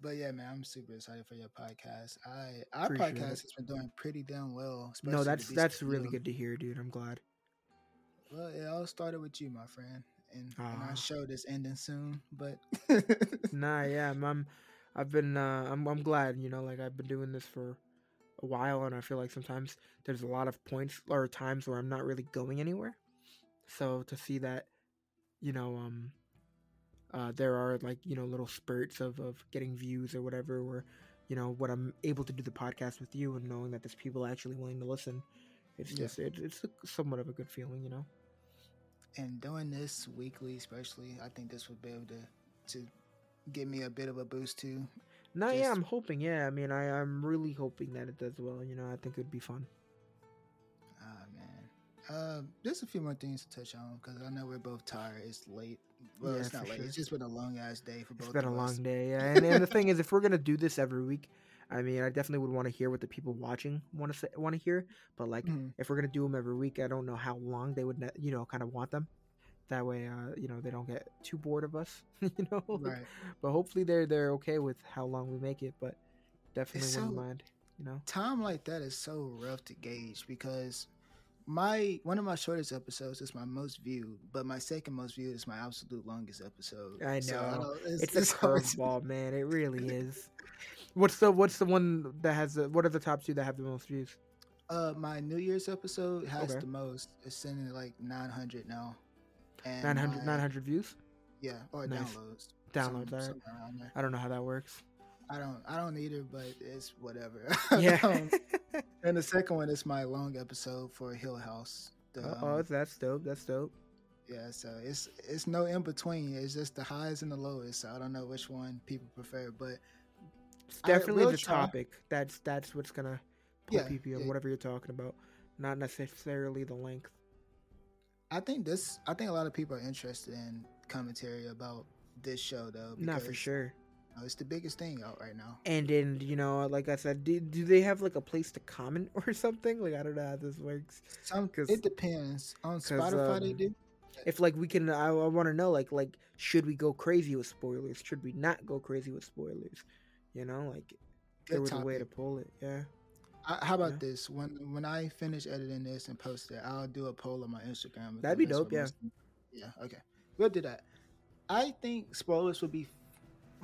but yeah, man, I'm super excited for your podcast. I our Appreciate podcast it. has been doing pretty damn well. No, that's that's really good to hear, dude. I'm glad. Well, it all started with you, my friend, and, and Ah. our show is ending soon. But Nah, yeah, I'm, I'm I've been uh, I'm I'm glad, you know, like I've been doing this for a while and I feel like sometimes there's a lot of points or times where I'm not really going anywhere. So to see that, you know, um uh there are like, you know, little spurts of of getting views or whatever where you know, when I'm able to do the podcast with you and knowing that there's people actually willing to listen, it's Yeah. just it, it's a, somewhat of a good feeling, you know. and doing this weekly, especially, I think this would be able to to give me a bit of a boost too. No, yeah, I'm hoping. Yeah, I mean, I I'm really hoping that it does well. You know, I think it would be fun. Uh, there's a few more things to touch on because I know we're both tired. It's late. Well, Yeah, it's not late. sure. It's just been a long ass day for both. It's been a of long day, yeah. And, and the thing is, if we're gonna do this every week, I mean, I definitely would want to hear what the people watching want to want to hear. But like, Mhm. if we're gonna do them every week, I don't know how long they would, you know, kind of want them. That way, uh, you know, they don't get too bored of us, you know. Right. But hopefully, they're they're okay with how long we make it. But definitely wouldn't mind, you know. time like that is so rough to gauge because my one of my shortest episodes is my most viewed, but my second most viewed is my absolute longest episode. I So know. don't- It's, a hard to- curveball, man. It really is. What's the What's the one that has the? What are the top two that have the most views? Uh, my New Year's episode has Okay. the most. It's at like 900 now. And 900, my- 900 views. Yeah, or Nice. downloads. Downloads, some- somewhere. I don't know how that works. I don't. I don't either, but it's whatever. Yeah. Um, and the second one is my long episode for Hill House. Oh, um, that's dope. That's dope. Yeah, so it's it's no in between. It's just the highs and the lowest. So I don't know which one people prefer, but It's definitely the try. topic. That's that's what's gonna pull Yeah, people in, yeah. whatever you're talking about. Not necessarily the length. I think this. I think a lot of people are interested in commentary about this show, though. Not for sure. Know, it's the biggest thing out right now. And then you know, like I said, do, do they have like a place to comment or something? Like I don't know how this works. Some it depends on Spotify. they um, do. If like we can, I, I want to know like like should we go crazy with spoilers? Should we not go crazy with spoilers? You know, like there was a way to pull it. Yeah. I, how about yeah. this? When when I finish editing this and post it, I'll do a poll on my Instagram. That'd be dope, yeah. Yeah. Okay. We'll do that. I think spoilers would be.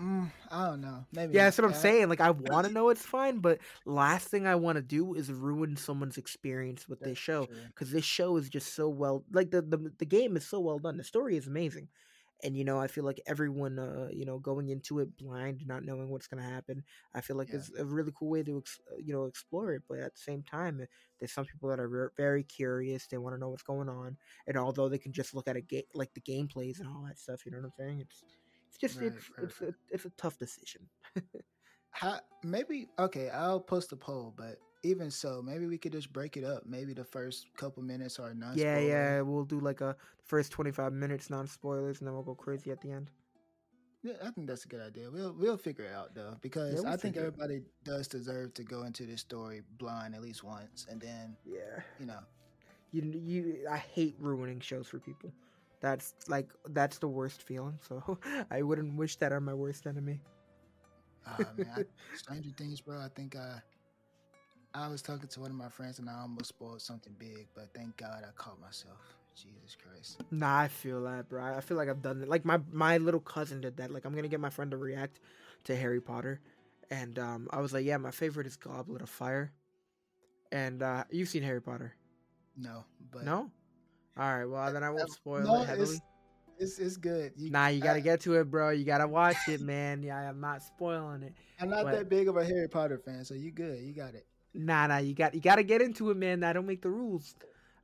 Mm, I don't know. Maybe. Yeah, that's what I'm saying. Like, I want to know it's fine, but last thing I want to do is ruin someone's experience with this show because this show is just so well. Like the, the the game is so well done. The story is amazing, and you know I feel like everyone, uh, you know, going into it blind, not knowing what's gonna happen. I feel like Yeah. it's a really cool way to ex- uh, you know explore it. But at the same time, uh, there's some people that are ver- very curious. They want to know what's going on, and although they can just look at a game like the gameplays and all that stuff, you know what I'm saying? It's it's just Right, it's right, it's a, it's a tough decision. How, maybe okay. I'll post a poll, but even so, maybe we could just break it up. Maybe the first couple minutes are non. Yeah, yeah, we'll do like a first 25 minutes non spoilers and then we'll go crazy at the end. Yeah, I think that's a good idea. We'll we'll figure it out though, because we'll I think figure it everybody does deserve to go into this story blind at least once, and then Yeah. you know, You you I hate ruining shows for people. That's like that's the worst feeling. So I wouldn't wish that on my worst enemy. ah, man, I, Stranger Things, bro. I think I I was talking to one of my friends and I almost spoiled something big, but thank God I caught myself. Jesus Christ. Nah, I feel that, bro. I feel like I've done it. Like my my little cousin did that. Like I'm gonna get my friend to react to Harry Potter, and um, I was like, yeah, my favorite is Goblet of Fire. And uh, you've seen Harry Potter, No, but no? All right, well then I won't spoil no, it heavily. it's- It's it's good. You, Nah, you gotta I, get to it, bro. You gotta watch it, man. Yeah, I'm not spoiling it. I'm not that big of a Harry Potter fan, so you good. You got it. Nah, nah, you got you gotta get into it, man. I don't make the rules.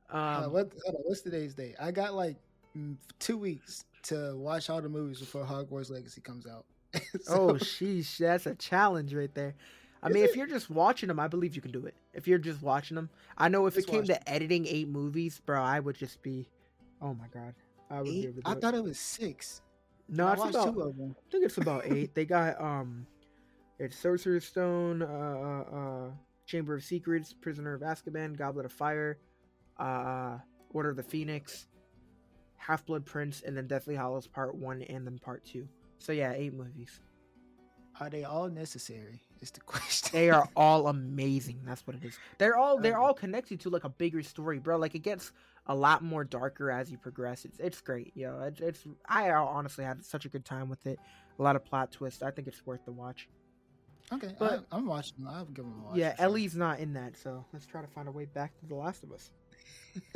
Uh, Um, what? hold on, what's today's date? I got like mm, two weeks to watch all the movies before Hogwarts Legacy comes out. oh, sheesh, that's a challenge right there. I mean, if you're just watching them, I believe you can do it. If you're just watching them, I know if Just it came to editing eight movies, bro, I would just be, oh my god, I would be eight? able to I thought it was six. no, I it's about. two of them. I think it's about eight. They got um, it's Sorcerer's Stone, uh, uh, uh, Chamber of Secrets, Prisoner of Azkaban, Goblet of Fire, uh, Order of the Phoenix, Half Blood Prince, and then Deathly Hallows Part One and then Part Two. So yeah, eight movies. Are they all necessary? Is the question. They are all amazing. That's what it is. They're all they're all connected to like a bigger story, bro. Like it gets a lot more darker as you progress. It's it's great, yo. It's, it's I honestly had such a good time with it. A lot of plot twists. I think it's worth the watch. okay, but- I, I'm watching. I'll give them a watch. yeah. Ellie's not in that, so let's try to find a way back to The Last of Us.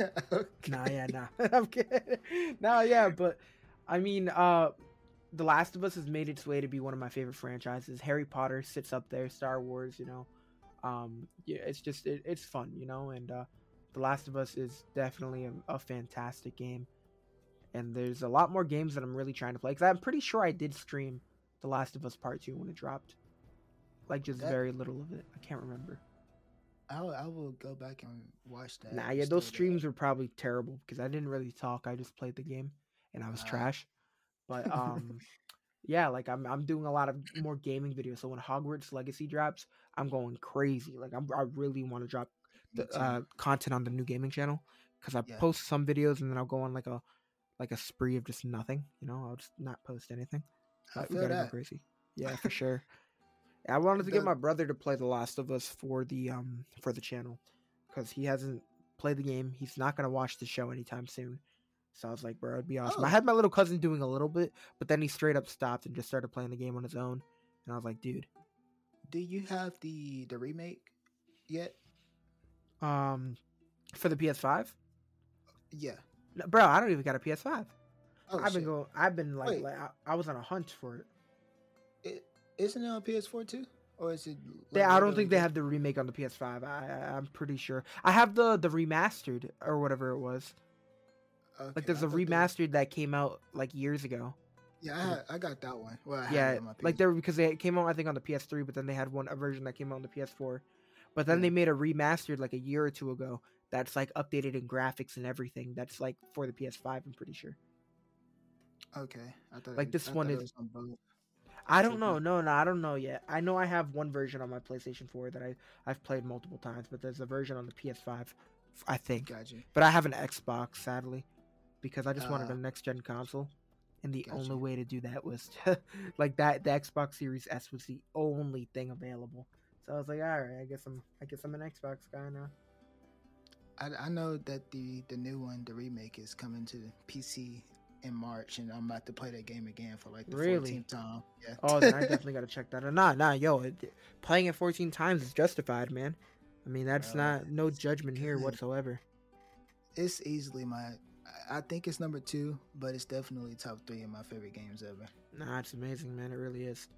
okay. Nah, yeah, nah. I'm kidding. Nah, yeah, but I mean, uh The Last of Us has made its way to be one of my favorite franchises. Harry Potter sits up there, Star Wars, you know. Um yeah, it's just it, it's fun, you know, and uh The Last of Us is definitely a, a fantastic game. And there's a lot more games that I'm really trying to play cuz I'm pretty sure I did stream The Last of Us Part 2 when it dropped. Like just That- very little of it. I can't remember. I'll, I will go back and watch that. Nah, yeah, those streams were probably terrible because I didn't really talk. I just played the game, and I was Ah. trash. But um, yeah, like I'm I'm doing a lot of more gaming videos. So when Hogwarts Legacy drops, I'm going crazy. Like I'm I really want to drop the uh, content on the new gaming channel because I Yeah. post some videos and then I'll go on like a like a spree of just nothing. You know, I'll just not post anything. I feel gotta go crazy. Yeah, for sure. I wanted to get my brother to play The Last of Us for the um for the channel because he hasn't played the game. He's not gonna watch the show anytime soon. So I was like, bro, it'd be awesome. I Oh. had my little cousin doing a little bit, but then he straight up stopped and just started playing the game on his own. And I was like, dude, Do you have the the remake yet? um, for the PS5, Yeah. No, bro, I don't even got a PS5. Oh, I've been going. I've been like, like I, I was on a hunt for it. It, isn't it on PS4 too, or is it? They, I don't think they have the remake on the PS5. I, I I'm pretty sure. I have the the remastered or whatever it was. Okay, Like there's I a remastered that came out like years ago. Yeah, I, had, I got that one. Well, I yeah, it on my like there because they came out I think on the PS3, but then they had one a version that came out on the PS4. But then Yeah. they made a remastered like a year or two ago that's like updated in graphics and everything. That's like for the PS5. I'm pretty sure. Okay, I thought like it- this I one is. it is- was on both. I don't know. No, no, I don't know yet. I know I have one version on my PlayStation 4 that I I've played multiple times, but there's a version on the PS5, I think. Got you. But I have an Xbox, sadly, because I just wanted Ah. a next gen console, and the Gotcha. only way to do that was to, like that. The Xbox Series S was the only thing available. So I was like, all right, I guess I'm, I guess I'm an Xbox guy now. I, I know that the the new one, the remake, is coming to PC in March, and I'm about to play that game again for like the Really? 14th time. Yeah. Oh, then I definitely got to check that out. Nah, nah, yo, it, playing it 14 times is justified, man. I mean, that's Bro, not no judgment here whatsoever. it's easily my. I- think it's number two, but it's definitely top three of my favorite games ever. Nah, it's amazing, man. It really is.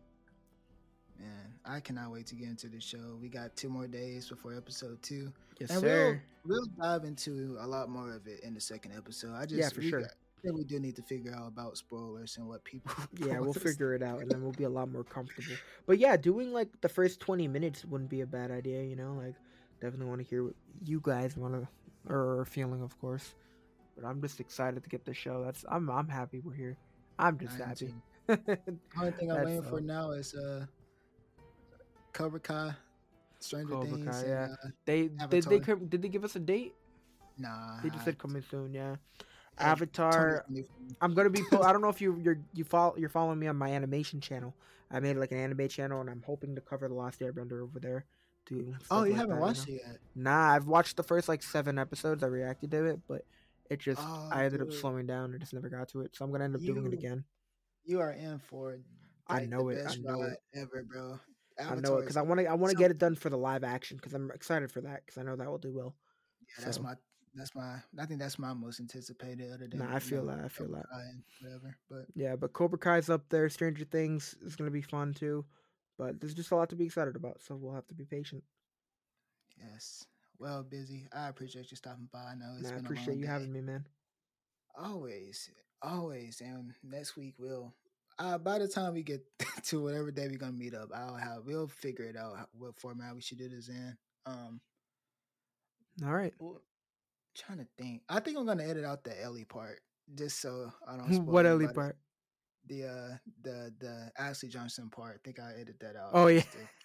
Man, I cannot wait to get into the show. We got two more days before episode two, Yes, and sir. we'll we'll dive into a lot more of it in the second episode. I just Yeah, for we sure. got- we do need to figure out about spoilers and what people. Yeah, we'll figure it out, and then we'll be a lot more comfortable. But yeah, doing like the first twenty minutes wouldn't be a bad idea. You know, like definitely want to hear what you guys want to or are feeling, of course. But I'm just excited to get the show. That's I'm I'm happy we're here. I'm just happy. The only thing I'm waiting for now is uh, Cobra Kai, Stranger Cobra Things. Kai, and, yeah. uh, they did they did they give us a date? nah, They just said coming soon. Yeah. Avatar. I'm gonna be. Po- I don't know if you you're you follow you're following me on my animation channel. I made like an anime channel, and I'm hoping to cover the Lost Airbender over there. Too. Oh, you like haven't that, watched know? it yet? Nah, I've watched the first like seven episodes. I reacted to it, but it just Oh, I ended up slowing down. I just never got to it, so I'm gonna end up doing it again. You are in for. I like, know the it, I know it. ever, bro. I know it because I want to I want to so- get it done for the live action because I'm excited for that because I know that will do well. Yeah, that's so- my that's my. I think that's my most anticipated. Other than Nah, I feel you know, that. I feel Cobra that. Whatever. But Yeah, but Cobra Kai's up there. Stranger Things is gonna be fun too. But there's just a lot to be excited about, so we'll have to be patient. yes, well, busy. I appreciate you stopping by. I know it's I been a appreciate long you day. having me, man. Always, always. And next week we'll. Uh, by the time we get to whatever day we're gonna meet up, I'll have we'll figure it out how- what format we should do this in. Um, All right. well, trying to think. I think I'm gonna edit out the Ellie part just so I don't. what Ellie part? The uh the the Ashley Johnson part. I think I edit that out. Oh yeah.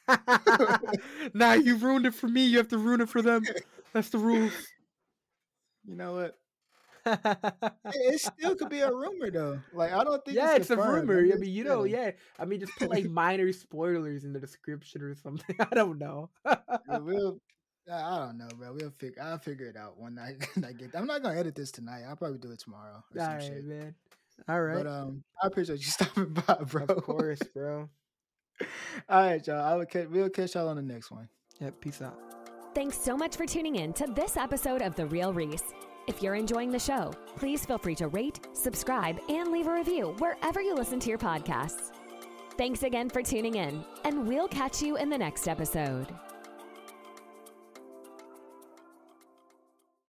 nah, you ruined it for me. You have to ruin it for them. That's the rules. you know what? It, still could be a rumor though. Like I don't think. yeah, it's, it's a rumor. I'm I mean, you know, yeah. I mean, just put like minor spoilers in the description or something. I don't know. We'll. I I don't know, bro. We'll figure. I'll figure it out when I, when I get. I'm not gonna edit this tonight. I'll probably do it tomorrow. Or All right, shit. man. All right. But um, I appreciate you stopping by, bro. of course, bro. All right, y'all. I will. Catch, we'll catch y'all on the next one. Yep. peace out. Thanks so much for tuning in to this episode of The Real Reese. If you're enjoying the show, please feel free to rate, subscribe, and leave a review wherever you listen to your podcasts. Thanks again for tuning in, and we'll catch you in the next episode.